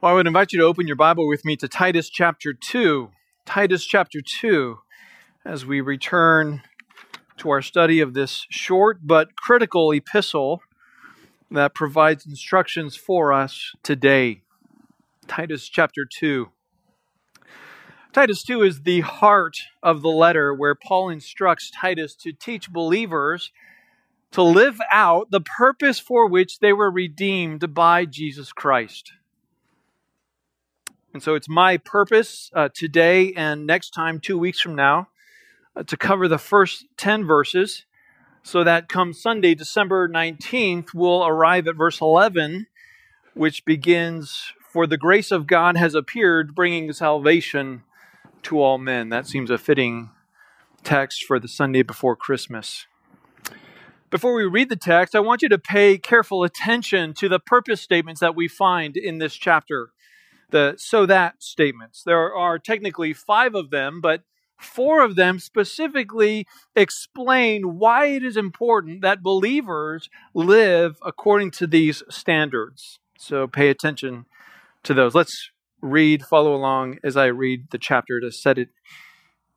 Well, I would invite you to open your Bible with me to Titus chapter 2. Titus chapter 2, as we return to our study of this short but critical epistle that provides instructions for us today. Titus chapter 2. Titus 2 is the heart of the letter where Paul instructs Titus to teach believers to live out the purpose for which they were redeemed by Jesus Christ. And so it's my purpose uh, today and next time, two weeks from now, uh, to cover the first 10 verses so that come Sunday, December 19th, we'll arrive at verse 11, which begins For the grace of God has appeared, bringing salvation to all men. That seems a fitting text for the Sunday before Christmas. Before we read the text, I want you to pay careful attention to the purpose statements that we find in this chapter the so that statements. There are technically five of them, but four of them specifically explain why it is important that believers live according to these standards. So pay attention to those. Let's read, follow along as I read the chapter to set it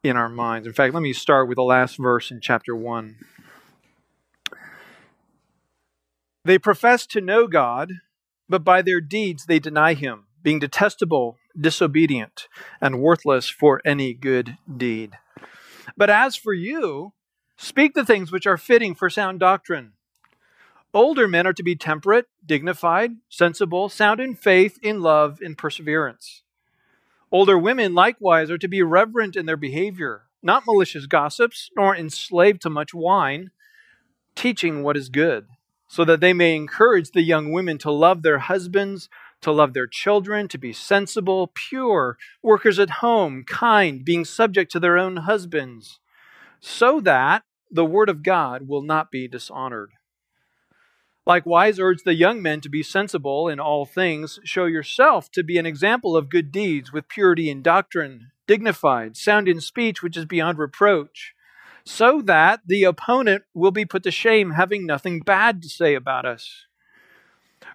in our minds. In fact, let me start with the last verse in chapter 1. They profess to know God, but by their deeds they deny him being detestable, disobedient, and worthless for any good deed. But as for you, speak the things which are fitting for sound doctrine. Older men are to be temperate, dignified, sensible, sound in faith, in love, in perseverance. Older women likewise are to be reverent in their behavior, not malicious gossips, nor enslaved to much wine, teaching what is good, so that they may encourage the young women to love their husbands to love their children, to be sensible, pure, workers at home, kind, being subject to their own husbands, so that the word of God will not be dishonored. Likewise, urge the young men to be sensible in all things. Show yourself to be an example of good deeds with purity in doctrine, dignified, sound in speech, which is beyond reproach, so that the opponent will be put to shame, having nothing bad to say about us.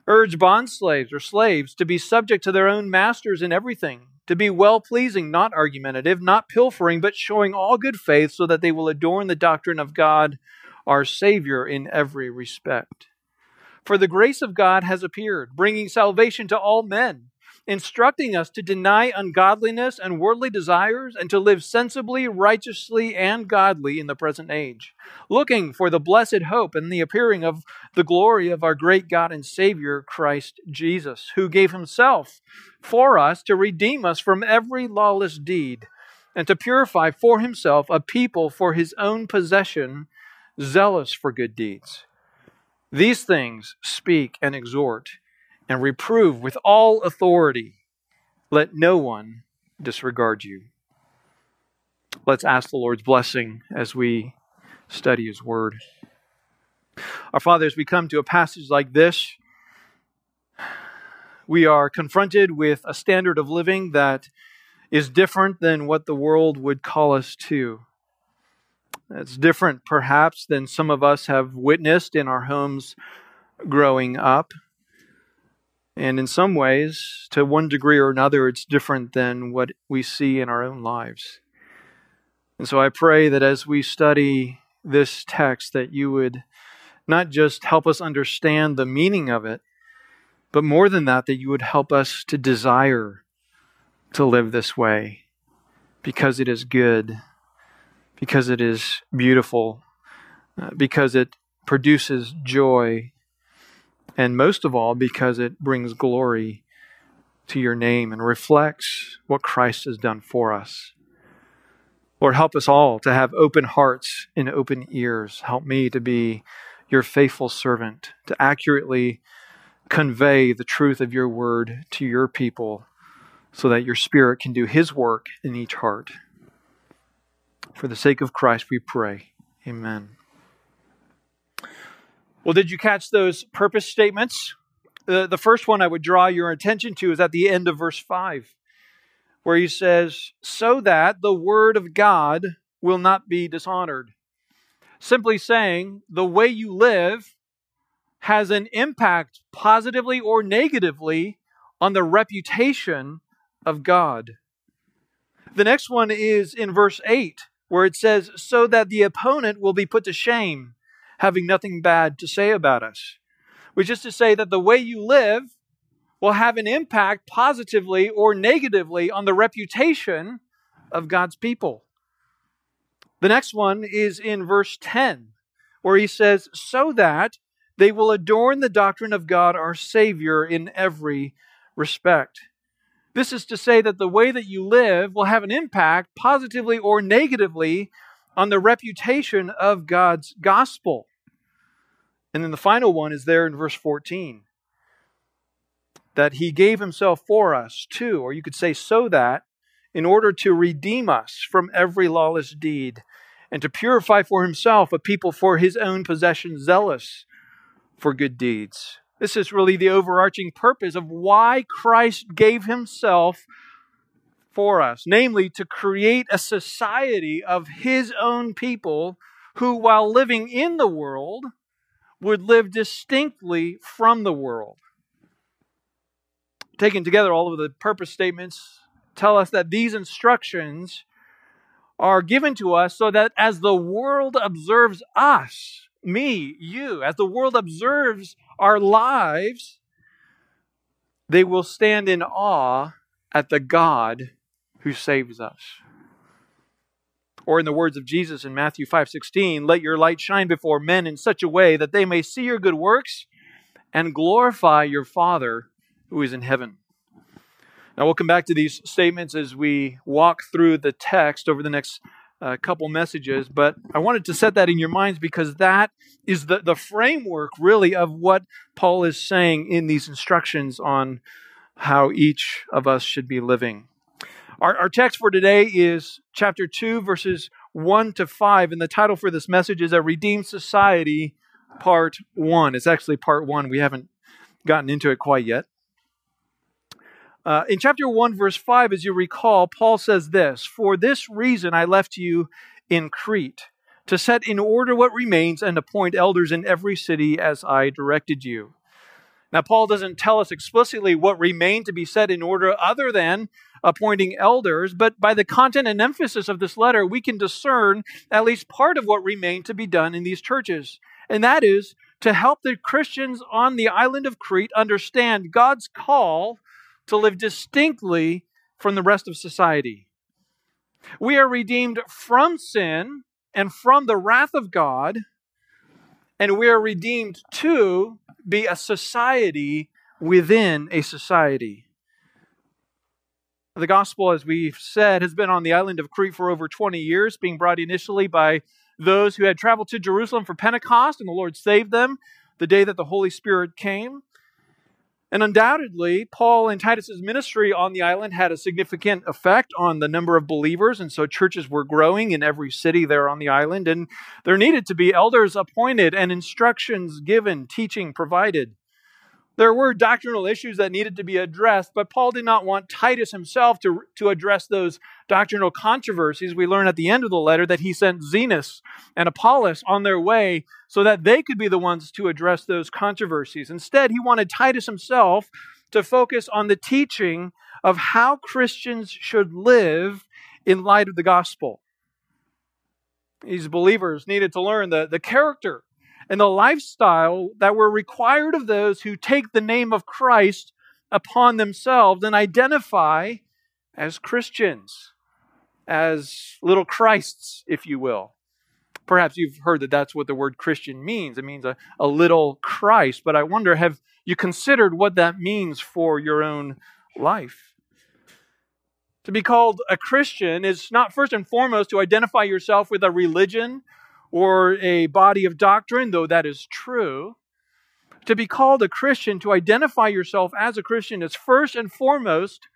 Urge bondslaves or slaves to be subject to their own masters in everything, to be well pleasing, not argumentative, not pilfering, but showing all good faith, so that they will adorn the doctrine of God, our Savior, in every respect. For the grace of God has appeared, bringing salvation to all men instructing us to deny ungodliness and worldly desires and to live sensibly, righteously, and godly in the present age, looking for the blessed hope and the appearing of the glory of our great God and Savior, Christ Jesus, who gave himself for us to redeem us from every lawless deed and to purify for himself a people for his own possession, zealous for good deeds. These things speak and exhort and reprove with all authority. Let no one disregard you. Let's ask the Lord's blessing as we study His Word. Our Father, as we come to a passage like this, we are confronted with a standard of living that is different than what the world would call us to. It's different, perhaps, than some of us have witnessed in our homes growing up. And in some ways, to one degree or another, it's different than what we see in our own lives. And so I pray that as we study this text, that you would not just help us understand the meaning of it, but more than that, that you would help us to desire to live this way because it is good, because it is beautiful, uh, because it produces joy and most of all because it brings glory to your name and reflects what Christ has done for us. Lord, help us all to have open hearts and open ears. Help me to be your faithful servant, to accurately convey the truth of your word to your people so that your Spirit can do his work in each heart. For the sake of Christ, we pray. Amen. Well, did you catch those purpose statements? The, the first one I would draw your attention to is at the end of verse 5, where he says, So that the word of God will not be dishonored. Simply saying, the way you live has an impact, positively or negatively, on the reputation of God. The next one is in verse 8, where it says, So that the opponent will be put to shame, having nothing bad to say about us. Which is to say that the way you live will have an impact positively or negatively on the reputation of God's people. The next one is in verse 10, where he says, So that they will adorn the doctrine of God our Savior in every respect. This is to say that the way that you live will have an impact, positively or negatively, on the reputation of God's gospel. And then the final one is there in verse 14 that he gave himself for us too, or you could say so that, in order to redeem us from every lawless deed and to purify for himself a people for his own possession, zealous for good deeds. This is really the overarching purpose of why Christ gave himself for us, namely to create a society of his own people who, while living in the world, would live distinctly from the world. Taken together, all of the purpose statements tell us that these instructions are given to us so that as the world observes us, me, you, as the world observes our lives, they will stand in awe at the God who saves us. Or in the words of Jesus in Matthew 5:16, let your light shine before men in such a way that they may see your good works and glorify your Father who is in heaven. Now we'll come back to these statements as we walk through the text over the next a couple messages, but I wanted to set that in your minds because that is the, the framework, really, of what Paul is saying in these instructions on how each of us should be living. Our, our text for today is chapter 2, verses 1 to 5, and the title for this message is A Redeemed Society, Part 1. It's actually Part 1. We haven't gotten into it quite yet. Uh, in chapter 1, verse 5, as you recall, Paul says this For this reason I left you in Crete, to set in order what remains and appoint elders in every city as I directed you. Now, Paul doesn't tell us explicitly what remained to be said in order other than appointing elders, but by the content and emphasis of this letter, we can discern at least part of what remained to be done in these churches. And that is to help the Christians on the island of Crete understand God's call to live distinctly from the rest of society. We are redeemed from sin and from the wrath of God, and we are redeemed to be a society within a society. The gospel, as we've said, has been on the island of Crete for over 20 years, being brought initially by those who had traveled to Jerusalem for Pentecost, and the Lord saved them the day that the Holy Spirit came. And undoubtedly, Paul and Titus's ministry on the island had a significant effect on the number of believers, and so churches were growing in every city there on the island, and there needed to be elders appointed and instructions given, teaching provided. There were doctrinal issues that needed to be addressed, but Paul did not want Titus himself to, to address those doctrinal controversies. We learn at the end of the letter that he sent Zenas and Apollos on their way so that they could be the ones to address those controversies. Instead, he wanted Titus himself to focus on the teaching of how Christians should live in light of the gospel. These believers needed to learn the, the character and the lifestyle that were required of those who take the name of Christ upon themselves and identify as Christians, as little Christs, if you will. Perhaps you've heard that that's what the word Christian means. It means a, a little Christ. But I wonder, have you considered what that means for your own life? To be called a Christian is not first and foremost to identify yourself with a religion or a body of doctrine, though that is true. To be called a Christian, to identify yourself as a Christian, is first and foremost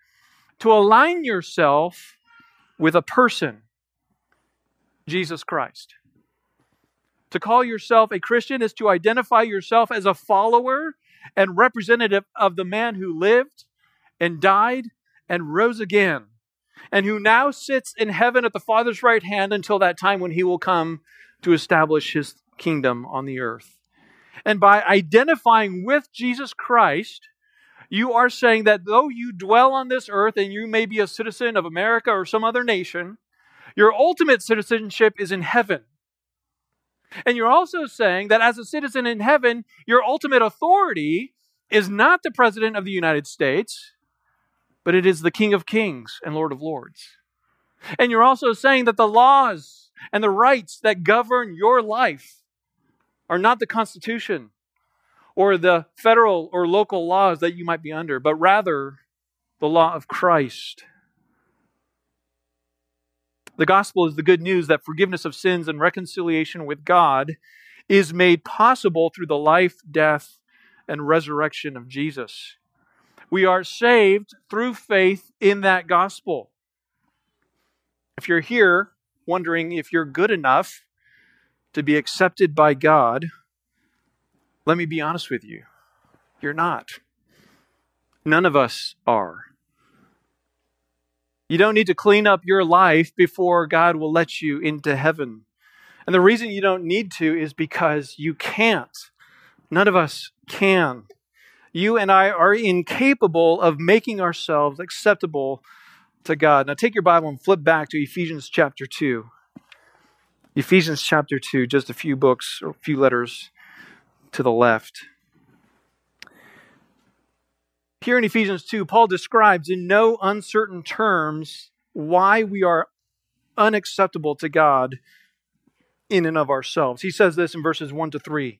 to align yourself with a person, Jesus Christ. To call yourself a Christian is to identify yourself as a follower and representative of the man who lived and died and rose again, and who now sits in heaven at the Father's right hand until that time when he will come to establish his kingdom on the earth. And by identifying with Jesus Christ, You are saying that though you dwell on this earth and you may be a citizen of America or some other nation, your ultimate citizenship is in heaven. And you're also saying that as a citizen in heaven, your ultimate authority is not the President of the United States, but it is the King of Kings and Lord of Lords. And you're also saying that the laws and the rights that govern your life are not the Constitution or the federal or local laws that you might be under, but rather the law of Christ. The gospel is the good news that forgiveness of sins and reconciliation with God is made possible through the life, death, and resurrection of Jesus. We are saved through faith in that gospel. If you're here wondering if you're good enough to be accepted by God, let me be honest with you. You're not. None of us are. You don't need to clean up your life before God will let you into heaven. And the reason you don't need to is because you can't. None of us can. You and I are incapable of making ourselves acceptable to God. Now take your Bible and flip back to Ephesians chapter 2. Ephesians chapter 2, just a few books or a few letters to the left. Here in Ephesians 2, Paul describes in no uncertain terms why we are unacceptable to God in and of ourselves. He says this in verses 1 to 3.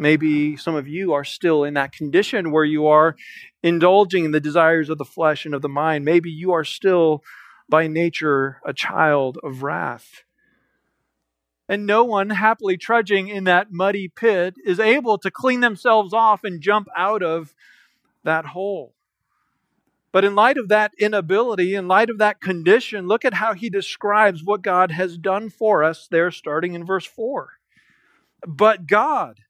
Maybe some of you are still in that condition where you are indulging in the desires of the flesh and of the mind. Maybe you are still by nature a child of wrath. And no one happily trudging in that muddy pit is able to clean themselves off and jump out of that hole. But in light of that inability, in light of that condition, look at how he describes what God has done for us there, starting in verse 4. But God,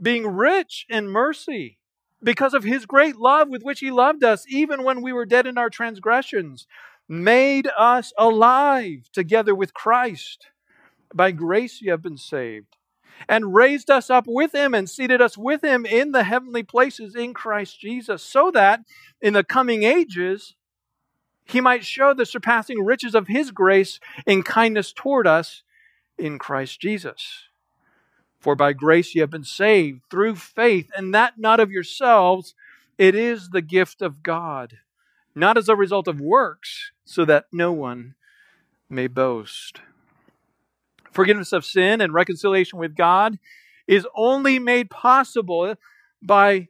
being rich in mercy, because of his great love with which he loved us, even when we were dead in our transgressions, made us alive together with Christ. By grace you have been saved, and raised us up with him and seated us with him in the heavenly places in Christ Jesus, so that in the coming ages he might show the surpassing riches of his grace in kindness toward us in Christ Jesus. For by grace you have been saved through faith, and that not of yourselves. It is the gift of God, not as a result of works, so that no one may boast. Forgiveness of sin and reconciliation with God is only made possible by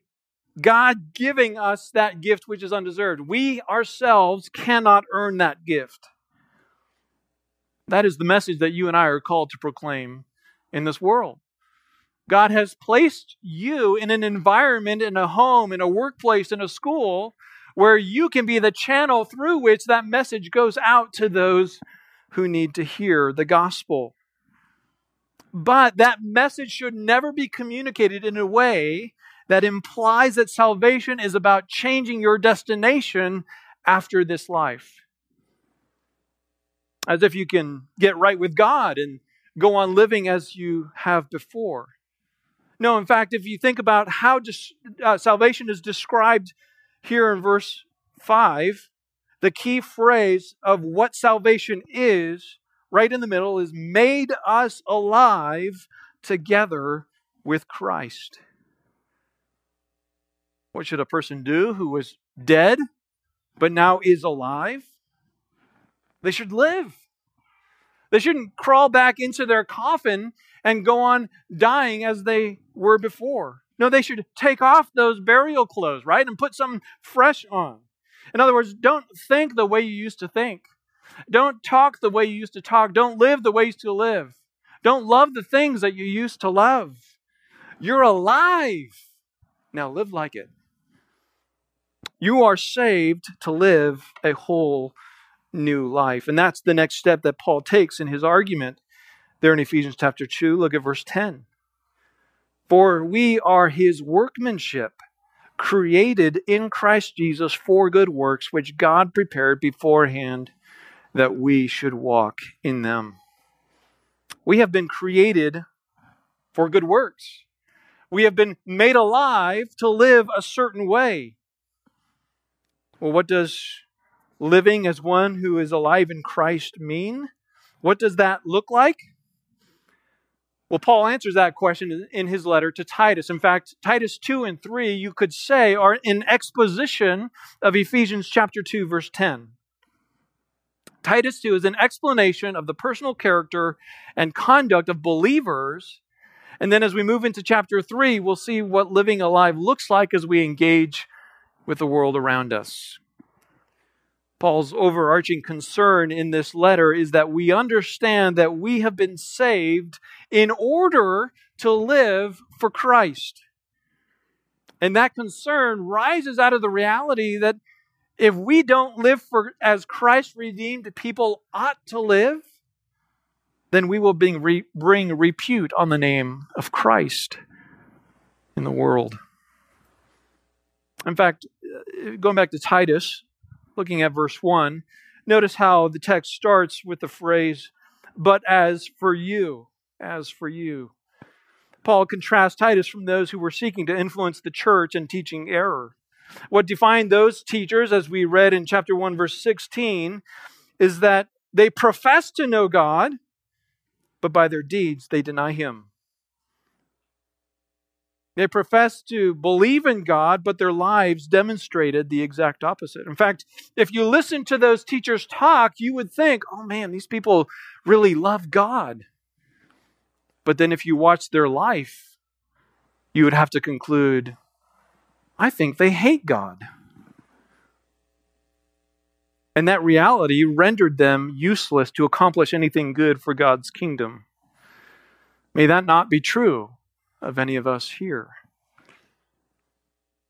God giving us that gift which is undeserved. We ourselves cannot earn that gift. That is the message that you and I are called to proclaim in this world. God has placed you in an environment, in a home, in a workplace, in a school, where you can be the channel through which that message goes out to those who need to hear the gospel. But that message should never be communicated in a way that implies that salvation is about changing your destination after this life. As if you can get right with God and go on living as you have before. No, in fact, if you think about how dis- uh, salvation is described here in verse 5, the key phrase of what salvation is, right in the middle, is made us alive together with Christ. What should a person do who was dead but now is alive? They should live. They shouldn't crawl back into their coffin and go on dying as they were before. No, they should take off those burial clothes, right? And put something fresh on. In other words, don't think the way you used to think. Don't talk the way you used to talk. Don't live the way you used to live. Don't love the things that you used to love. You're alive. Now live like it. You are saved to live a whole new life. And that's the next step that Paul takes in his argument there in Ephesians chapter 2. Look at verse 10. For we are his workmanship, created in Christ Jesus for good works, which God prepared beforehand that we should walk in them. We have been created for good works. We have been made alive to live a certain way. Well, what does living as one who is alive in Christ mean? What does that look like? Well, Paul answers that question in his letter to Titus. In fact, Titus 2 and 3, you could say, are an exposition of Ephesians chapter 2, verse 10. Titus 2 is an explanation of the personal character and conduct of believers. And then as we move into chapter 3, we'll see what living alive looks like as we engage with the world around us. Paul's overarching concern in this letter is that we understand that we have been saved in order to live for Christ. And that concern rises out of the reality that if we don't live for as Christ redeemed people ought to live, then we will bring, re, bring repute on the name of Christ in the world. In fact, uh, going back to Titus, looking at verse 1, notice how the text starts with the phrase, but as for you, as for you. Paul contrasts Titus from those who were seeking to influence the church and teaching error. What defined those teachers, as we read in chapter 1, verse 16, is that they profess to know God, but by their deeds they deny Him. They professed to believe in God, but their lives demonstrated the exact opposite. In fact, if you listen to those teachers talk, you would think, oh man, these people really love God. But then if you watch their life, you would have to conclude, I think they hate God. And that reality rendered them useless to accomplish anything good for God's kingdom. May that not be true of any of us here.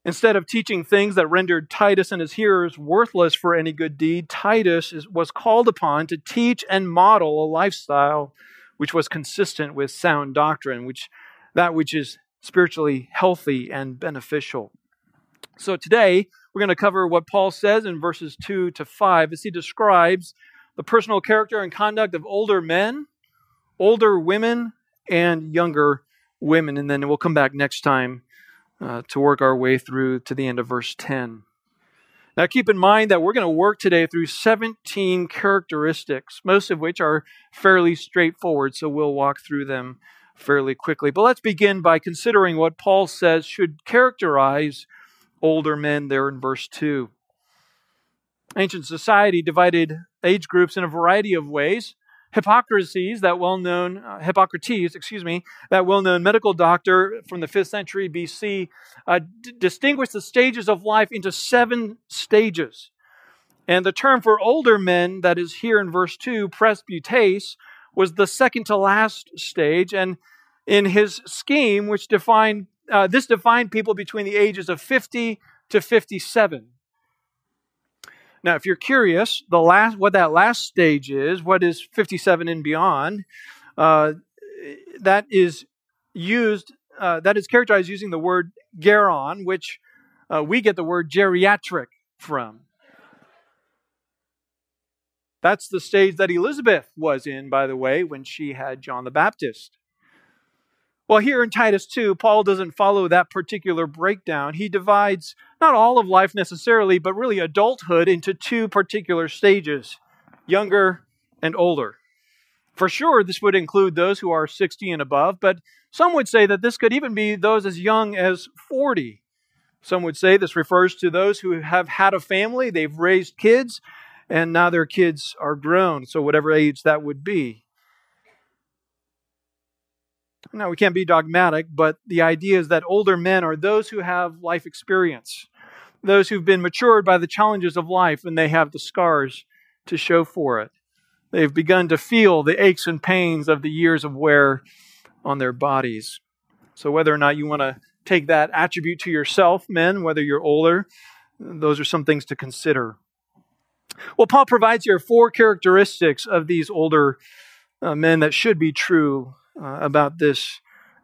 Instead of teaching things that rendered Titus and his hearers worthless for any good deed, Titus is, was called upon to teach and model a lifestyle which was consistent with sound doctrine, which that which is spiritually healthy and beneficial. So today we're going to cover what Paul says in verses 2 to 5 as he describes the personal character and conduct of older men, older women, and younger women. And then we'll come back next time uh, to work our way through to the end of verse 10. Now, keep in mind that we're going to work today through 17 characteristics, most of which are fairly straightforward, so we'll walk through them fairly quickly. But let's begin by considering what Paul says should characterize older men there in verse 2. Ancient society divided age groups in a variety of ways. Hippocrates, that well-known uh, Hippocrates, excuse me, that well-known medical doctor from the 5th century BC, uh, d- distinguished the stages of life into seven stages. And the term for older men that is here in verse 2, presbytes, was the second to last stage. And in his scheme, which defined uh, this defined people between the ages of 50 to 57. Now, if you're curious, the last what that last stage is, what is 57 and beyond, uh, that is used, uh, that is characterized using the word geron, which uh, we get the word geriatric from. That's the stage that Elizabeth was in, by the way, when she had John the Baptist. Well, here in Titus 2, Paul doesn't follow that particular breakdown. He divides not all of life necessarily, but really adulthood into two particular stages younger and older. For sure, this would include those who are 60 and above, but some would say that this could even be those as young as 40. Some would say this refers to those who have had a family, they've raised kids, and now their kids are grown, so whatever age that would be. Now, we can't be dogmatic, but the idea is that older men are those who have life experience, those who've been matured by the challenges of life, and they have the scars to show for it. They've begun to feel the aches and pains of the years of wear on their bodies. So, whether or not you want to take that attribute to yourself, men, whether you're older, Those are some things to consider. Well, Paul provides here four characteristics of these older uh, men that should be true uh, about this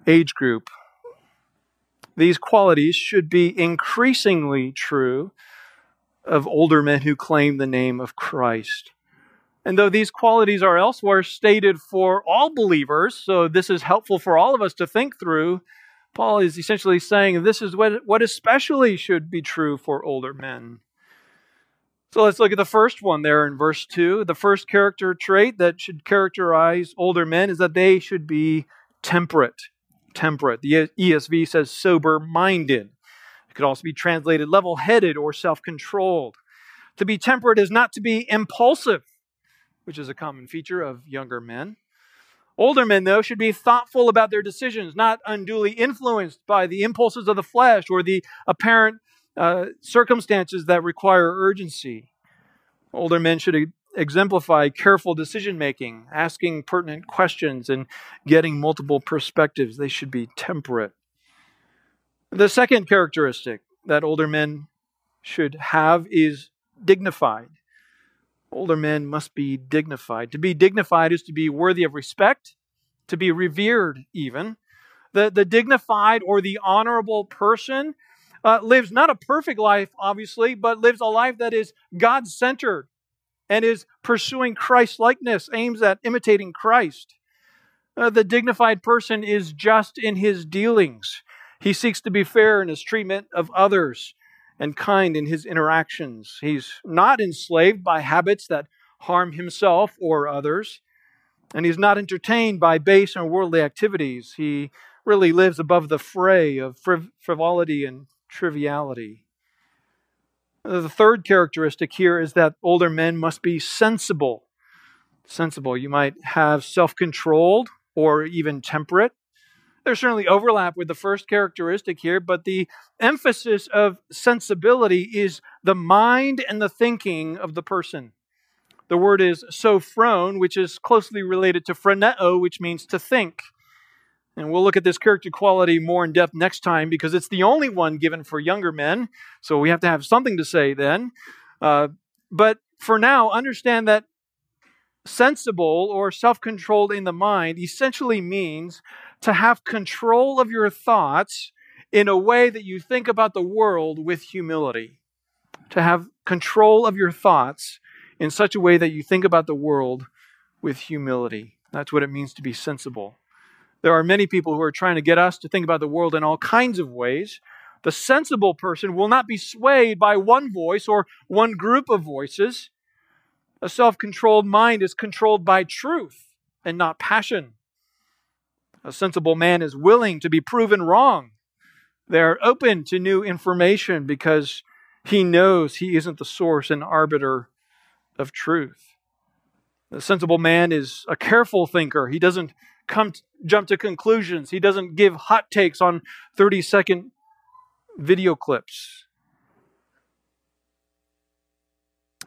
age group. These qualities should be increasingly true of older men who claim the name of Christ. And though these qualities are elsewhere stated for all believers, so this is helpful for all of us to think through, Paul is essentially saying this is what, what especially should be true for older men. So let's look at the first one there in verse 2. The first character trait that should characterize older men is that they should be temperate. Temperate. The ESV says sober minded. It could also be translated level headed or self controlled. To be temperate is not to be impulsive, which is a common feature of younger men. Older men, though, should be thoughtful about their decisions, not unduly influenced by the impulses of the flesh or the apparent uh, circumstances that require urgency. Older men should exemplify careful decision making, asking pertinent questions, and getting multiple perspectives. They should be temperate. The second characteristic that older men should have is dignified. Older men must be dignified. To be dignified is to be worthy of respect, to be revered, even. The, the dignified or the honorable person uh, lives not a perfect life, obviously, but lives a life that is God centered and is pursuing Christ likeness, aims at imitating Christ. Uh, the dignified person is just in his dealings. He seeks to be fair in his treatment of others and kind in his interactions. He's not enslaved by habits that harm himself or others, and he's not entertained by base and worldly activities. He really lives above the fray of friv- frivolity and triviality. The third characteristic here is that older men must be sensible. Sensible. You might have self controlled or even temperate. There's certainly overlap with the first characteristic here, but the emphasis of sensibility is the mind and the thinking of the person. The word is sophron, which is closely related to phroneo, which means to think. And we'll look at this character quality more in depth next time because it's the only one given for younger men. So we have to have something to say then. Uh, but for now, understand that sensible or self controlled in the mind essentially means to have control of your thoughts in a way that you think about the world with humility. To have control of your thoughts in such a way that you think about the world with humility. That's what it means to be sensible. There are many people who are trying to get us to think about the world in all kinds of ways. The sensible person will not be swayed by one voice or one group of voices. A self controlled mind is controlled by truth and not passion. A sensible man is willing to be proven wrong. They're open to new information because he knows he isn't the source and arbiter of truth. The sensible man is a careful thinker. He doesn't come jump to conclusions. He doesn't give hot takes on 30 second video clips.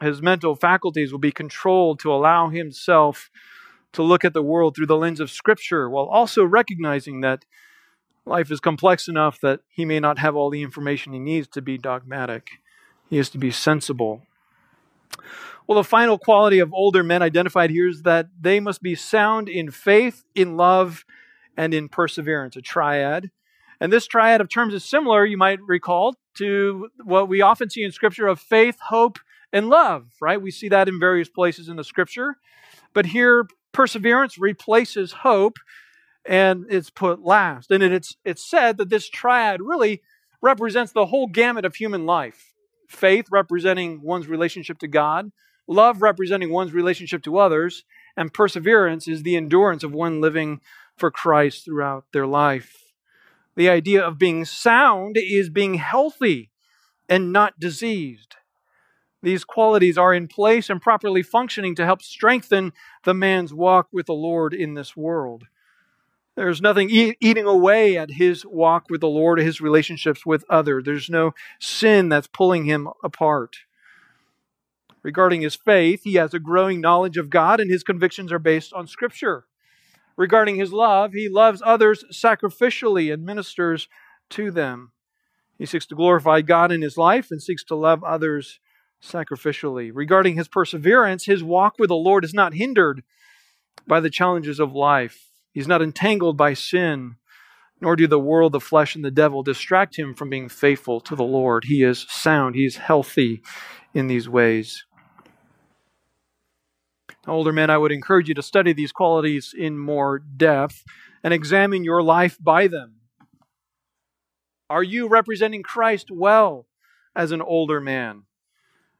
His mental faculties will be controlled to allow himself to look at the world through the lens of Scripture while also recognizing that life is complex enough that he may not have all the information he needs to be dogmatic. He has to be sensible. Well, the final quality of older men identified here is that they must be sound in faith, in love, and in perseverance, a triad. And this triad of terms is similar, you might recall, to what we often see in Scripture of faith, hope, and love, right? We see that in various places in the Scripture. But here, perseverance replaces hope and it's put last. And it's, it's said that this triad really represents the whole gamut of human life faith representing one's relationship to God, love representing one's relationship to others, and perseverance is the endurance of one living for Christ throughout their life. The idea of being sound is being healthy and not diseased. These qualities are in place and properly functioning to help strengthen the man's walk with the Lord in this world. There's nothing e- eating away at his walk with the Lord, his relationships with others. There's no sin that's pulling him apart. Regarding his faith, he has a growing knowledge of God, and his convictions are based on Scripture. Regarding his love, he loves others sacrificially and ministers to them. He seeks to glorify God in his life and seeks to love others sacrificially. Regarding his perseverance, his walk with the Lord is not hindered by the challenges of life. He's not entangled by sin, nor do the world, the flesh, and the devil distract him from being faithful to the Lord. He is sound, he is healthy in these ways. Older men, I would encourage you to study these qualities in more depth and examine your life by them. Are you representing Christ well as an older man?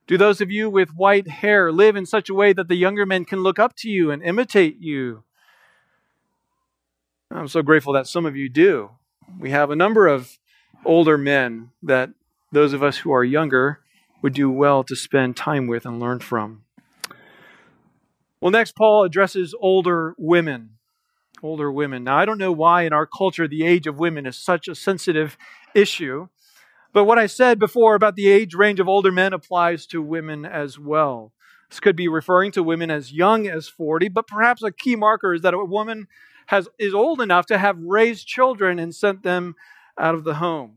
Do those of you with white hair live in such a way that the younger men can look up to you and imitate you? I'm so grateful that some of you do. We have a number of older men that those of us who are younger would do well to spend time with and learn from. Well, next, Paul addresses older women. Older women. Now, I don't know why in our culture the age of women is such a sensitive issue, but what I said before about the age range of older men applies to women as well. This could be referring to women as young as 40, but perhaps a key marker is that a woman has, is old enough to have raised children and sent them out of the home.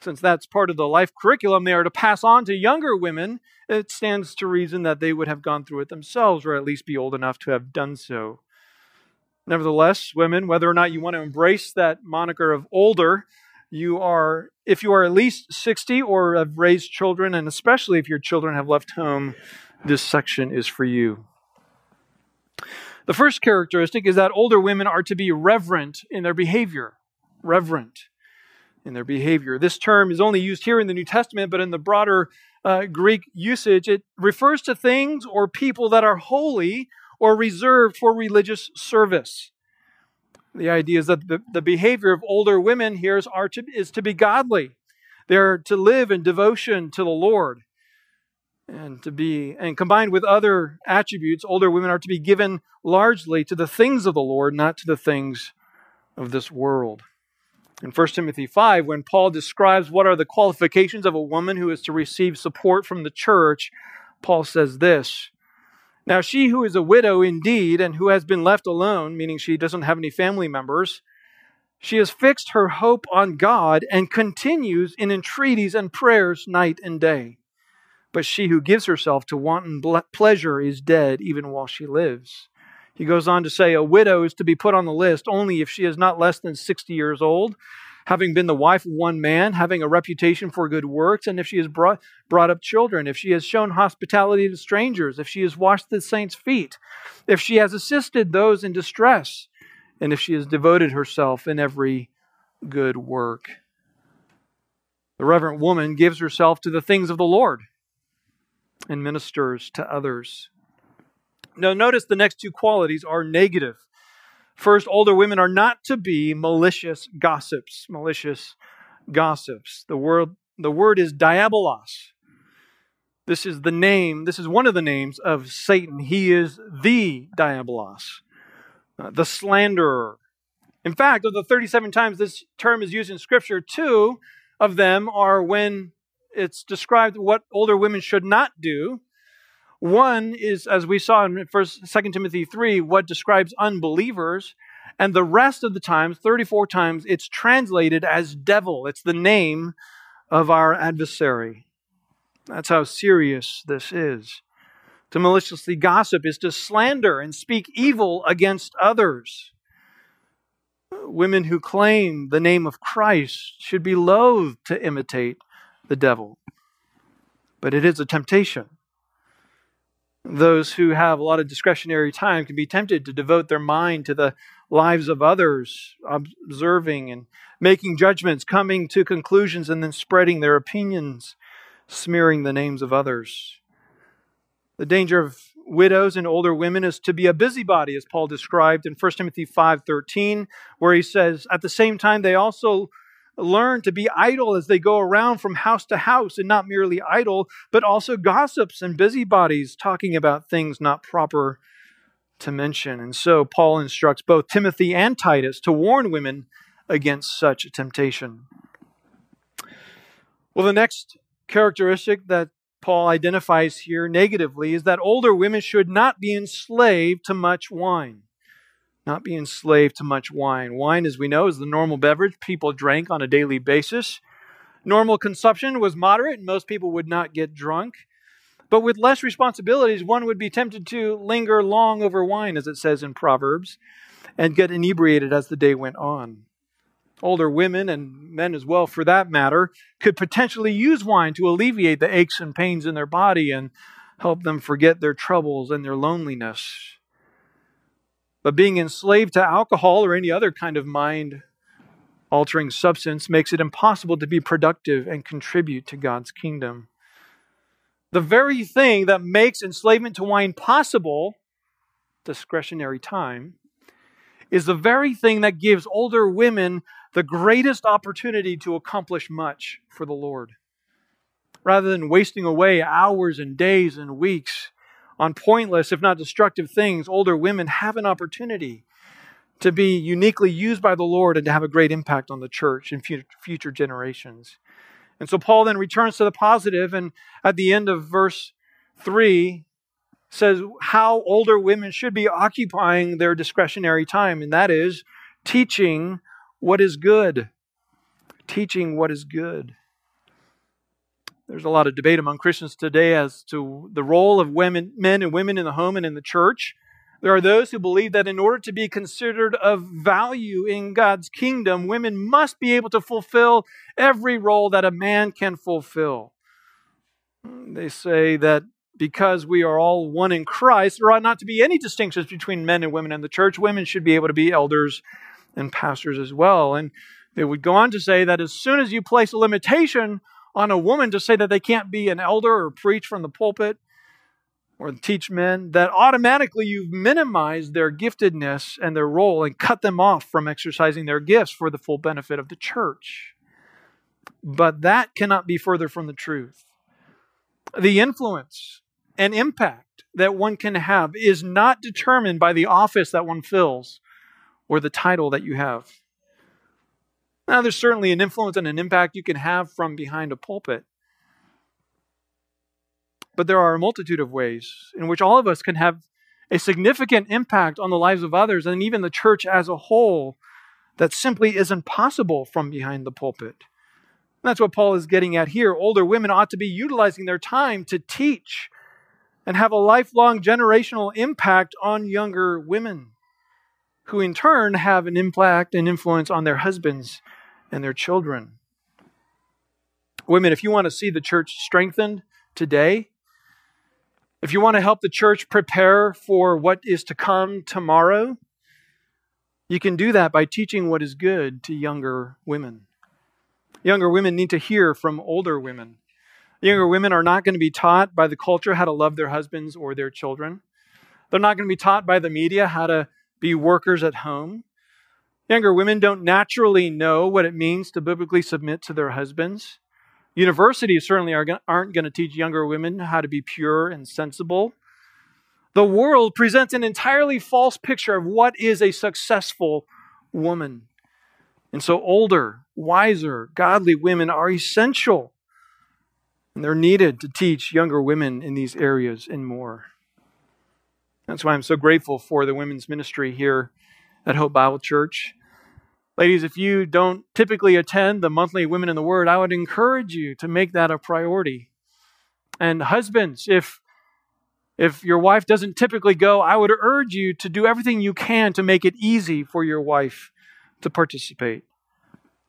Since that's part of the life curriculum they are to pass on to younger women, it stands to reason that they would have gone through it themselves or at least be old enough to have done so. Nevertheless, women, whether or not you want to embrace that moniker of older, you are, if you are at least 60 or have raised children, and especially if your children have left home, this section is for you. The first characteristic is that older women are to be reverent in their behavior. Reverent in their behavior. This term is only used here in the New Testament, but in the broader uh, Greek usage, it refers to things or people that are holy or reserved for religious service. The idea is that the, the behavior of older women here is, to, is to be godly. They're to live in devotion to the Lord and to be and combined with other attributes older women are to be given largely to the things of the lord not to the things of this world. In 1 timothy 5 when paul describes what are the qualifications of a woman who is to receive support from the church paul says this now she who is a widow indeed and who has been left alone meaning she doesn't have any family members she has fixed her hope on god and continues in entreaties and prayers night and day but she who gives herself to wanton pleasure is dead even while she lives. He goes on to say, A widow is to be put on the list only if she is not less than 60 years old, having been the wife of one man, having a reputation for good works, and if she has brought, brought up children, if she has shown hospitality to strangers, if she has washed the saints' feet, if she has assisted those in distress, and if she has devoted herself in every good work. The reverent woman gives herself to the things of the Lord and ministers to others. Now, notice the next two qualities are negative. First, older women are not to be malicious gossips. Malicious gossips. The word, the word is diabolos. This is the name, this is one of the names of Satan. He is the diabolos, uh, the slanderer. In fact, of the 37 times this term is used in Scripture, two of them are when it's described what older women should not do. One is, as we saw in First, Second Timothy three, what describes unbelievers, and the rest of the times, thirty-four times, it's translated as devil. It's the name of our adversary. That's how serious this is. To maliciously gossip is to slander and speak evil against others. Women who claim the name of Christ should be loath to imitate the devil. But it is a temptation. Those who have a lot of discretionary time can be tempted to devote their mind to the lives of others, observing and making judgments, coming to conclusions, and then spreading their opinions, smearing the names of others. The danger of widows and older women is to be a busybody, as Paul described in 1 Timothy 5:13, where he says, At the same time, they also learn to be idle as they go around from house to house, and not merely idle, but also gossips and busybodies talking about things not proper to mention. And so Paul instructs both Timothy and Titus to warn women against such a temptation. Well, the next characteristic that Paul identifies here negatively is that older women should not be enslaved to much wine not be enslaved to much wine. Wine, as we know, is the normal beverage people drank on a daily basis. Normal consumption was moderate, and most people would not get drunk. But with less responsibilities, one would be tempted to linger long over wine, as it says in Proverbs, and get inebriated as the day went on. Older women, and men as well for that matter, could potentially use wine to alleviate the aches and pains in their body and help them forget their troubles and their loneliness. But being enslaved to alcohol or any other kind of mind altering substance makes it impossible to be productive and contribute to God's kingdom. The very thing that makes enslavement to wine possible, discretionary time, is the very thing that gives older women the greatest opportunity to accomplish much for the Lord. Rather than wasting away hours and days and weeks on pointless, if not destructive things, older women have an opportunity to be uniquely used by the Lord and to have a great impact on the church in future generations. And so Paul then returns to the positive, and at the end of verse 3 says how older women should be occupying their discretionary time, and that is teaching what is good. Teaching what is good. There's a lot of debate among Christians today as to the role of women, men and women in the home and in the church. There are those who believe that in order to be considered of value in God's kingdom, women must be able to fulfill every role that a man can fulfill. They say that because we are all one in Christ, there ought not to be any distinctions between men and women in the church. Women should be able to be elders and pastors as well. And they would go on to say that as soon as you place a limitation on a woman to say that they can't be an elder or preach from the pulpit or teach men, that automatically you've minimized their giftedness and their role and cut them off from exercising their gifts for the full benefit of the church. But that cannot be further from the truth. The influence and impact that one can have is not determined by the office that one fills or the title that you have. Now, there's certainly an influence and an impact you can have from behind a pulpit. But there are a multitude of ways in which all of us can have a significant impact on the lives of others and even the church as a whole that simply isn't possible from behind the pulpit. And that's what Paul is getting at here. Older women ought to be utilizing their time to teach and have a lifelong generational impact on younger women who in turn have an impact and influence on their husbands and their children. Women, if you want to see the church strengthened today, if you want to help the church prepare for what is to come tomorrow, you can do that by teaching what is good to younger women. Younger women need to hear from older women. Younger women are not going to be taught by the culture how to love their husbands or their children. They're not going to be taught by the media how to be workers at home. Younger women don't naturally know what it means to biblically submit to their husbands. Universities certainly are, aren't going to teach younger women how to be pure and sensible. The world presents an entirely false picture of what is a successful woman. And so, older, wiser, godly women are essential. And they're needed to teach younger women in these areas and more. That's why I'm so grateful for the women's ministry here at Hope Bible Church. Ladies, if you don't typically attend the monthly Women in the Word, I would encourage you to make that a priority. And husbands, if if your wife doesn't typically go, I would urge you to do everything you can to make it easy for your wife to participate.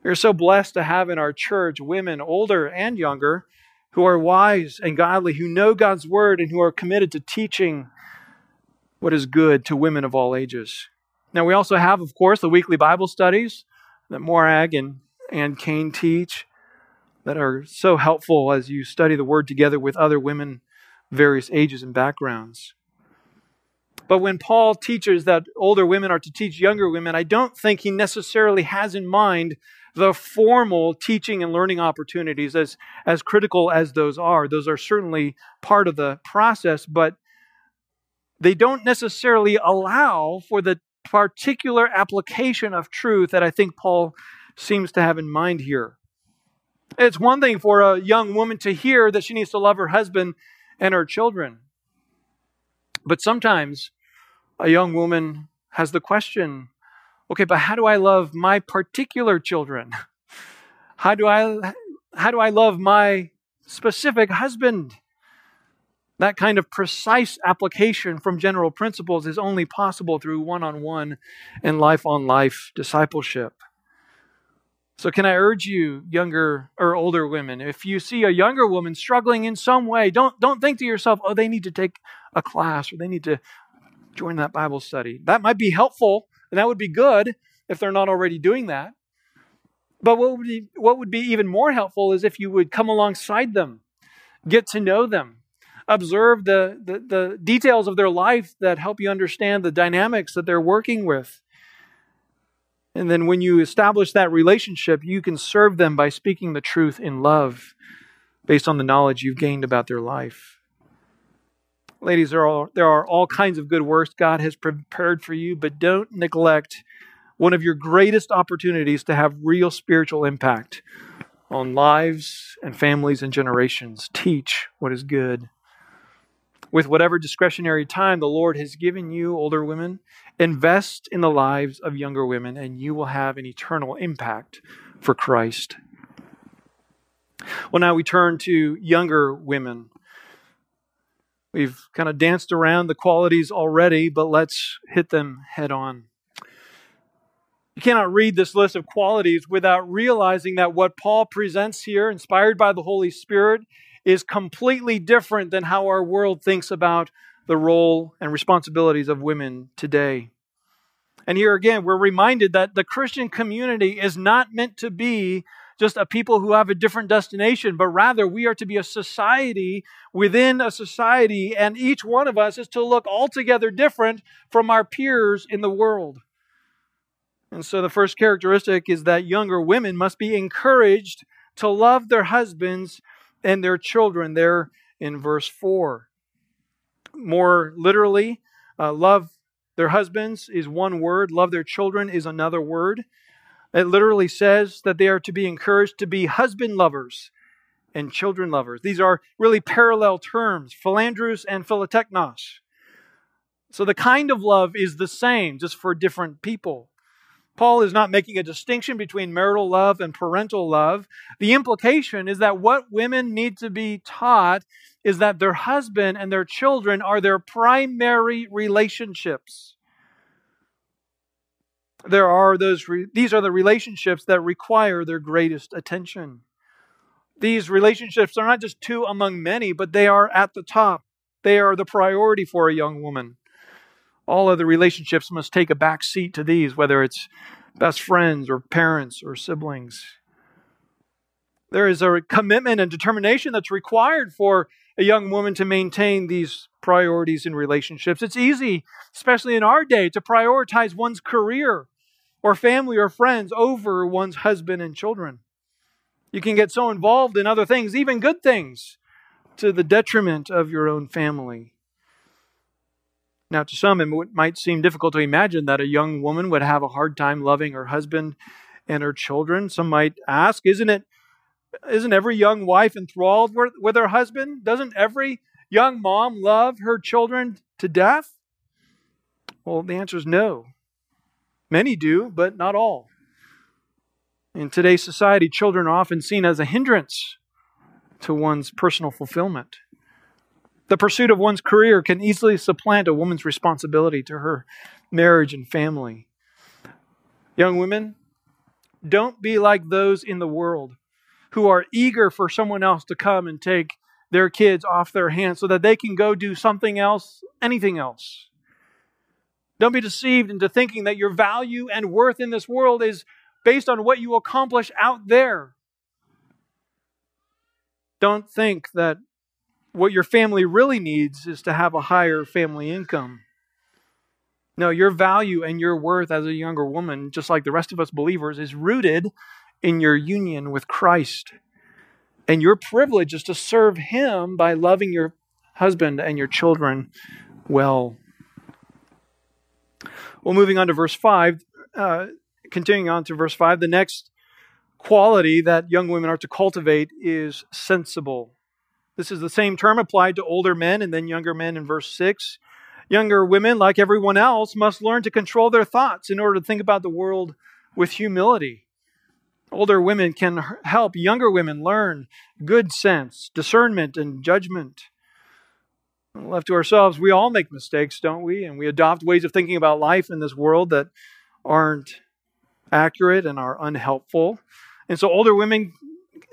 We're so blessed to have in our church women, older and younger, who are wise and godly, who know God's word, and who are committed to teaching what is good to women of all ages. Now, we also have, of course, the weekly Bible studies that Morag and, and Kane teach that are so helpful as you study the Word together with other women, various ages and backgrounds. But when Paul teaches that older women are to teach younger women, I don't think he necessarily has in mind the formal teaching and learning opportunities, as, as critical as those are. Those are certainly part of the process, but they don't necessarily allow for the particular application of truth that I think Paul seems to have in mind here. It's one thing for a young woman to hear that she needs to love her husband and her children. But sometimes a young woman has the question okay, but how do I love my particular children? How do I how do I love my specific husband? That kind of precise application from general principles is only possible through one on one and life on life discipleship. So, can I urge you, younger or older women, if you see a younger woman struggling in some way, don't, don't think to yourself, oh, they need to take a class or they need to join that Bible study. That might be helpful and that would be good if they're not already doing that. But what would be, what would be even more helpful is if you would come alongside them, get to know them, observe the, the, the details of their life that help you understand the dynamics that they're working with. And then when you establish that relationship, you can serve them by speaking the truth in love based on the knowledge you've gained about their life. Ladies, there are, there are all kinds of good works God has prepared for you, but don't neglect one of your greatest opportunities to have real spiritual impact on lives and families and generations. Teach what is good. With whatever discretionary time the Lord has given you, older women, invest in the lives of younger women, and you will have an eternal impact for Christ. Well, now we turn to younger women. We've kind of danced around the qualities already, but let's hit them head on. You cannot read this list of qualities without realizing that what Paul presents here, inspired by the Holy Spirit, is completely different than how our world thinks about the role and responsibilities of women today. And here again, we're reminded that the Christian community is not meant to be just a people who have a different destination, but rather we are to be a society within a society, and each one of us is to look altogether different from our peers in the world. And so the first characteristic is that younger women must be encouraged to love their husbands and their children, there in verse 4. More literally, uh, love their husbands is one word, love their children is another word. It literally says that they are to be encouraged to be husband lovers and children lovers. These are really parallel terms, philandros and philoteknos. So the kind of love is the same, just for different people. Paul is not making a distinction between marital love and parental love. The implication is that what women need to be taught is that their husband and their children are their primary relationships. There are those re- these are the relationships that require their greatest attention. These relationships are not just two among many, but they are at the top. They are the priority for a young woman. All other relationships must take a back seat to these, whether it's best friends or parents or siblings. There is a commitment and determination that's required for a young woman to maintain these priorities in relationships. It's easy, especially in our day, to prioritize one's career or family or friends over one's husband and children. You can get so involved in other things, even good things, to the detriment of your own family. Now, to some, it might seem difficult to imagine that a young woman would have a hard time loving her husband and her children. Some might ask, isn't it? Isn't every young wife enthralled with her husband? Doesn't every young mom love her children to death? Well, the answer is no. Many do, but not all. In today's society, children are often seen as a hindrance to one's personal fulfillment. The pursuit of one's career can easily supplant a woman's responsibility to her marriage and family. Young women, don't be like those in the world who are eager for someone else to come and take their kids off their hands so that they can go do something else, anything else. Don't be deceived into thinking that your value and worth in this world is based on what you accomplish out there. Don't think that what your family really needs is to have a higher family income. No, your value and your worth as a younger woman, just like the rest of us believers, is rooted in your union with Christ. And your privilege is to serve Him by loving your husband and your children well. Well, moving on to verse 5, uh, continuing on to verse 5, the next quality that young women are to cultivate is sensible. This is the same term applied to older men and then younger men in verse 6. Younger women, like everyone else, must learn to control their thoughts in order to think about the world with humility. Older women can help younger women learn good sense, discernment, and judgment. Left to ourselves, we all make mistakes, don't we? And we adopt ways of thinking about life in this world that aren't accurate and are unhelpful. And so older women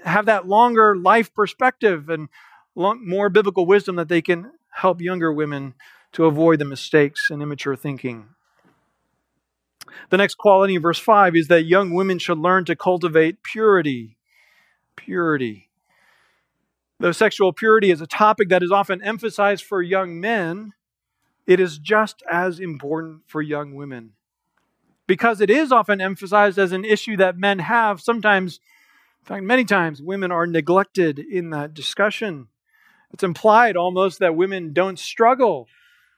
have that longer life perspective and more biblical wisdom that they can help younger women to avoid the mistakes and immature thinking. The next quality in verse 5 is that young women should learn to cultivate purity. Purity. Though sexual purity is a topic that is often emphasized for young men, it is just as important for young women. Because it is often emphasized as an issue that men have, sometimes, in fact, many times, women are neglected in that discussion. It's implied almost that women don't struggle,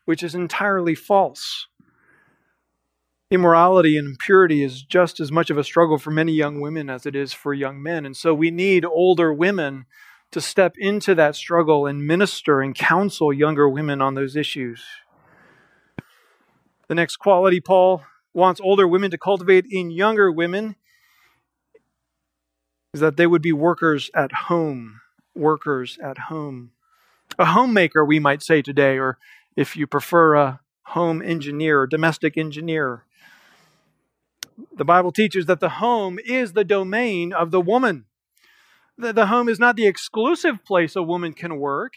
which is entirely false. Immorality and impurity is just as much of a struggle for many young women as it is for young men. And so we need older women to step into that struggle and minister and counsel younger women on those issues. The next quality Paul wants older women to cultivate in younger women is that they would be workers at home. Workers at home a homemaker, we might say today, or if you prefer, a home engineer domestic engineer. The Bible teaches that the home is the domain of the woman. The, the home is not the exclusive place a woman can work,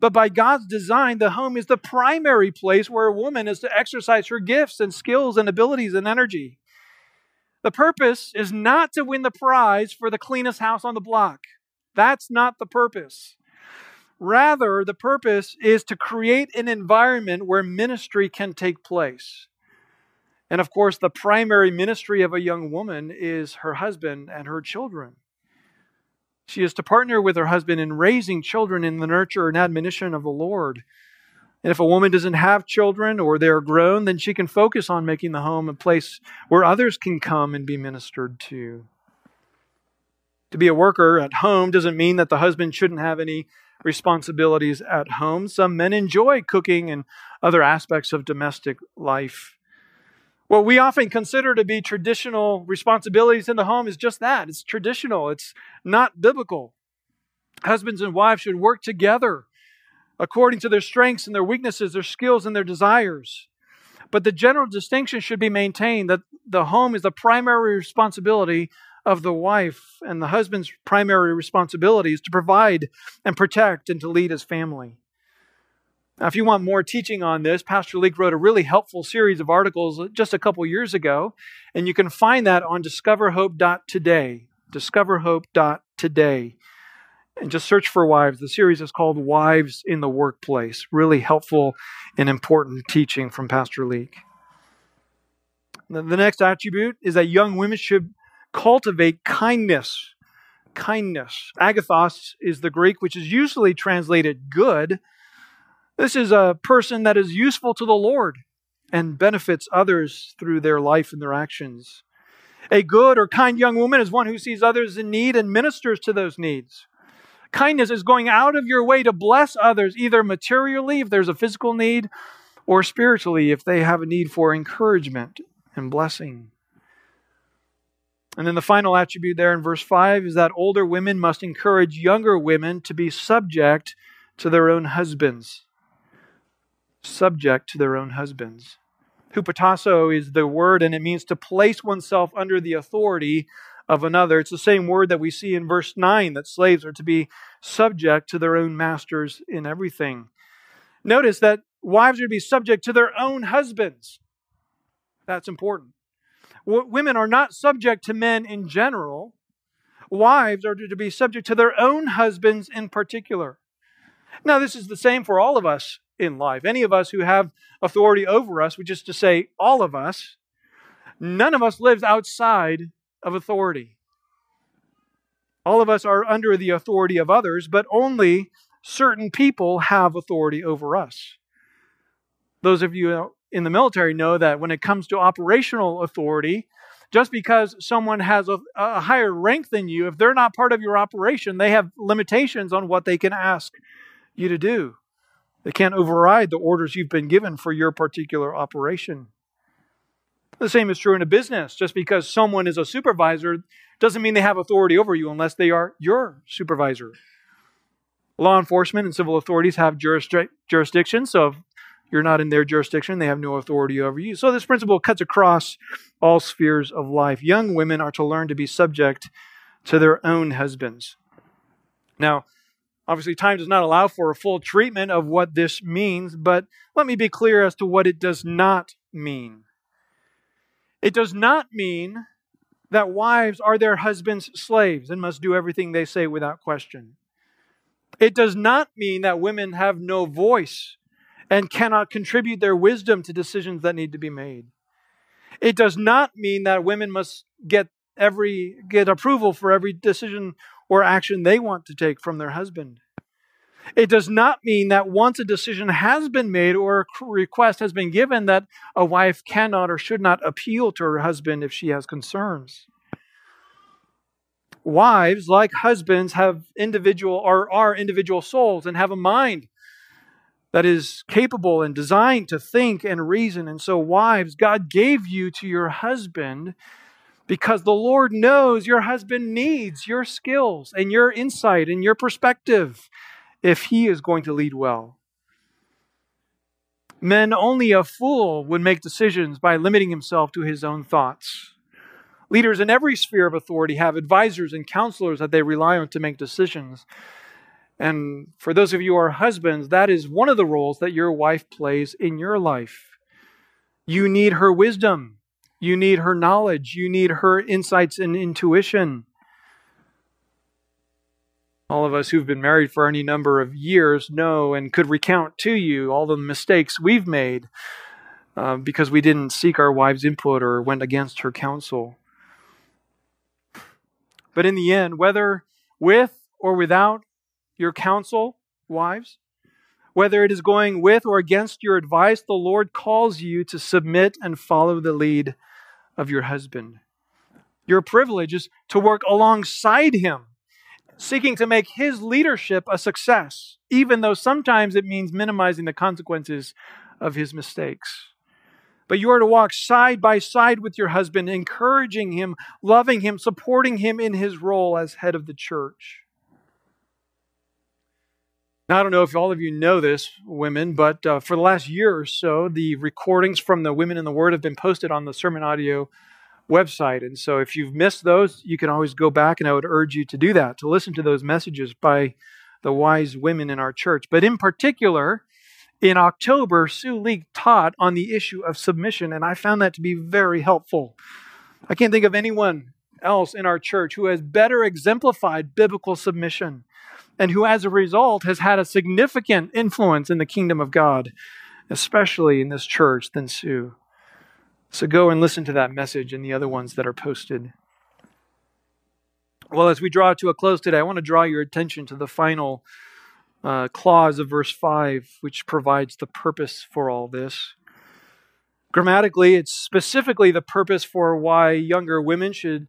but by God's design, the home is the primary place where a woman is to exercise her gifts and skills and abilities and energy. The purpose is not to win the prize for the cleanest house on the block. That's not the purpose. Rather, the purpose is to create an environment where ministry can take place. And of course, the primary ministry of a young woman is her husband and her children. She is to partner with her husband in raising children in the nurture and admonition of the Lord. And if a woman doesn't have children or they're grown, then she can focus on making the home a place where others can come and be ministered to. To be a worker at home doesn't mean that the husband shouldn't have any responsibilities at home. Some men enjoy cooking and other aspects of domestic life. What we often consider to be traditional responsibilities in the home is just that it's traditional, it's not biblical. Husbands and wives should work together according to their strengths and their weaknesses, their skills and their desires. But the general distinction should be maintained that the home is the primary responsibility of the wife, and the husband's primary responsibility is to provide and protect and to lead his family. Now, if you want more teaching on this, Pastor Leake wrote a really helpful series of articles just a couple years ago, and you can find that on discoverhope.today. Discoverhope.today. And just search for wives. The series is called Wives in the Workplace. Really helpful and important teaching from Pastor Leake. The next attribute is that young women should cultivate kindness. Kindness. Agathos is the Greek, which is usually translated good. This is a person that is useful to the Lord and benefits others through their life and their actions. A good or kind young woman is one who sees others in need and ministers to those needs. Kindness is going out of your way to bless others, either materially, if there's a physical need, or spiritually, if they have a need for encouragement and blessing. And then the final attribute there in verse 5 is that older women must encourage younger women to be subject to their own husbands. Subject to their own husbands. Hupotasso is the word, and it means to place oneself under the authority of another. It's the same word that we see in verse 9 that slaves are to be subject to their own masters in everything. Notice that wives are to be subject to their own husbands. That's important women are not subject to men in general. Wives are to be subject to their own husbands in particular. Now, this is the same for all of us in life. Any of us who have authority over us, which is to say, all of us, none of us lives outside of authority. All of us are under the authority of others, but only certain people have authority over us. Those of you in the military know that when it comes to operational authority, just because someone has a, a, higher rank than you, if they're not part of your operation, they have limitations on what they can ask you to do. They can't override the orders you've been given for your particular operation. The same is true in a business. Just because someone is a supervisor doesn't mean they have authority over you unless they are your supervisor. Law enforcement and civil authorities have jurisdiction, so if you're not in their jurisdiction, they have no authority over you. So this principle cuts across all spheres of life. Young women are to learn to be subject to their own husbands. Now, obviously, time does not allow for a full treatment of what this means, but let me be clear as to what it does not mean. It does not mean that wives are their husbands' slaves and must do everything they say without question. It does not mean that women have no voice and cannot contribute their wisdom to decisions that need to be made. It does not mean that women must get every get approval for every decision or action they want to take from their husband. It does not mean that once a decision has been made or a request has been given that a wife cannot or should not appeal to her husband if she has concerns wives, like husbands, have individual or are individual souls and have a mind that is capable and designed to think and reason. And so, wives, God gave you to your husband because the Lord knows your husband needs your skills and your insight and your perspective if he is going to lead well. Men, only a fool would make decisions by limiting himself to his own thoughts. Leaders in every sphere of authority have advisors and counselors that they rely on to make decisions. And for those of you who are husbands, that is one of the roles that your wife plays in your life. You need her wisdom, you need her knowledge, you need her insights and intuition. All of us who've been married for any number of years know and could recount to you all the mistakes we've made uh, because we didn't seek our wife's input or went against her counsel. But in the end, whether with or without your counsel, wives, whether it is going with or against your advice, the Lord calls you to submit and follow the lead of your husband. Your privilege is to work alongside him, seeking to make his leadership a success, even though sometimes it means minimizing the consequences of his mistakes. But you are to walk side by side with your husband, encouraging him, loving him, supporting him in his role as head of the church. Now, I don't know if all of you know this, women, but uh, for the last year or so, the recordings from the Women in the Word have been posted on the Sermon Audio website. And so if you've missed those, you can always go back, and I would urge you to do that, to listen to those messages by the wise women in our church. But in particular, in October, Sue Leake taught on the issue of submission, and I found that to be very helpful. I can't think of anyone else in our church who has better exemplified biblical submission and who, as a result, has had a significant influence in the kingdom of God, especially in this church, than Sue. So go and listen to that message and the other ones that are posted. Well, as we draw to a close today, I want to draw your attention to the final uh, clause of verse 5, which provides the purpose for all this. Grammatically, it's specifically the purpose for why younger women should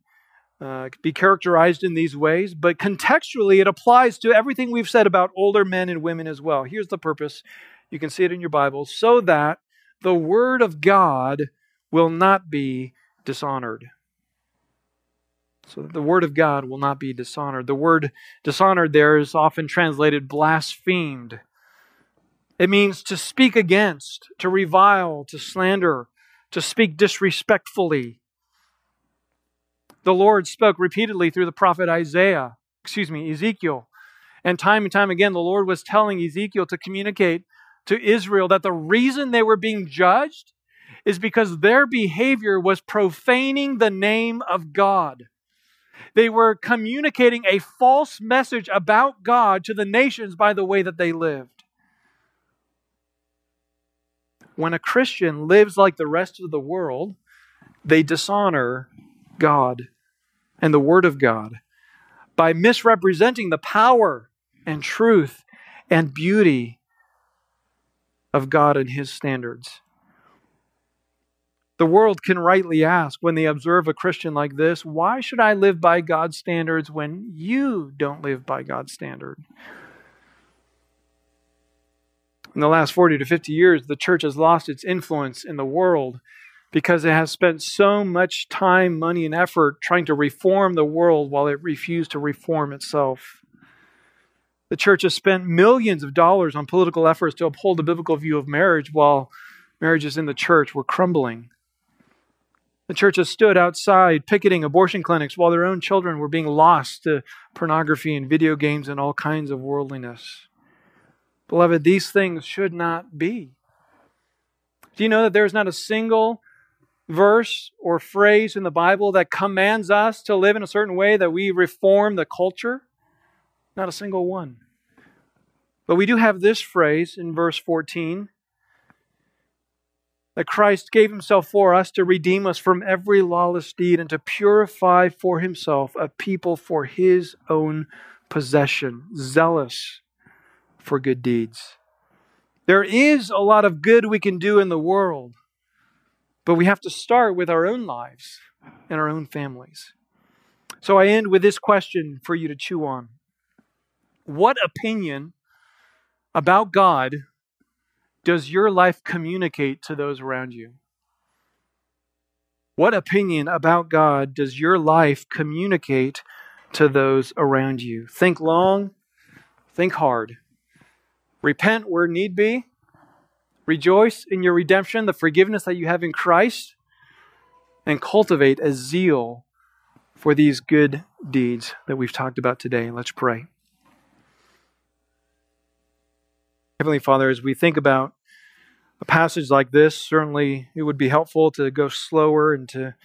uh, be characterized in these ways, but contextually, it applies to everything we've said about older men and women as well. Here's the purpose. You can see it in your Bible so that the Word of God will not be dishonored so that the word of God will not be dishonored. The word dishonored there is often translated blasphemed. It means to speak against, to revile, to slander, to speak disrespectfully. The Lord spoke repeatedly through the prophet Isaiah, excuse me, Ezekiel. And time and time again, the Lord was telling Ezekiel to communicate to Israel that the reason they were being judged is because their behavior was profaning the name of God. They were communicating a false message about God to the nations by the way that they lived. When a Christian lives like the rest of the world, they dishonor God and the Word of God by misrepresenting the power and truth and beauty of God and His standards. The world can rightly ask when they observe a Christian like this, why should I live by God's standards when you don't live by God's standard? In the last 40 to 50 years, the church has lost its influence in the world because it has spent so much time, money, and effort trying to reform the world while it refused to reform itself. The church has spent millions of dollars on political efforts to uphold the biblical view of marriage while marriages in the church were crumbling. The church has stood outside picketing abortion clinics while their own children were being lost to pornography and video games and all kinds of worldliness. Beloved, these things should not be. Do you know that there's not a single verse or phrase in the Bible that commands us to live in a certain way that we reform the culture? Not a single one. But we do have this phrase in verse 14 that Christ gave himself for us to redeem us from every lawless deed and to purify for himself a people for his own possession, zealous for good deeds. There is a lot of good we can do in the world, but we have to start with our own lives and our own families. So I end with this question for you to chew on What opinion about God does your life communicate to those around you? What opinion about God does your life communicate to those around you? Think long, think hard. Repent where need be. Rejoice in your redemption, the forgiveness that you have in Christ, and cultivate a zeal for these good deeds that we've talked about today. Let's pray. Heavenly Father, as we think about a passage like this, certainly it would be helpful to go slower and to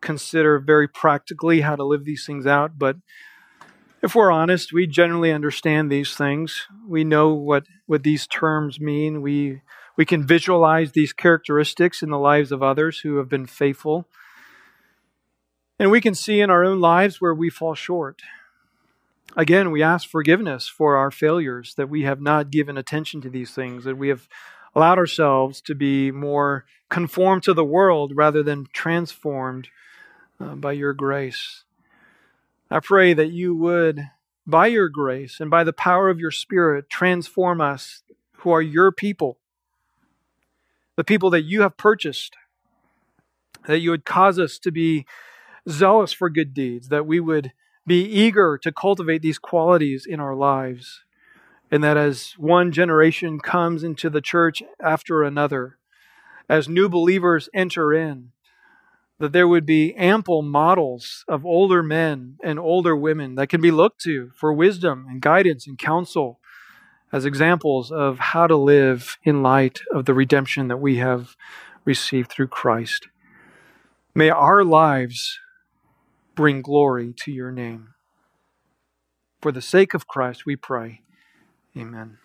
consider very practically how to live these things out. But if we're honest, we generally understand these things. We know what, what these terms mean. We, we can visualize these characteristics in the lives of others who have been faithful. And we can see in our own lives where we fall short. Again, we ask forgiveness for our failures, that we have not given attention to these things, that we have allowed ourselves to be more conformed to the world rather than transformed uh, by your grace. I pray that you would, by your grace and by the power of your Spirit, transform us who are your people, the people that you have purchased, that you would cause us to be zealous for good deeds, that we would be eager to cultivate these qualities in our lives, and that as one generation comes into the church after another, as new believers enter in, that there would be ample models of older men and older women that can be looked to for wisdom and guidance and counsel as examples of how to live in light of the redemption that we have received through Christ. May our lives bring glory to your name. For the sake of Christ, we pray. Amen.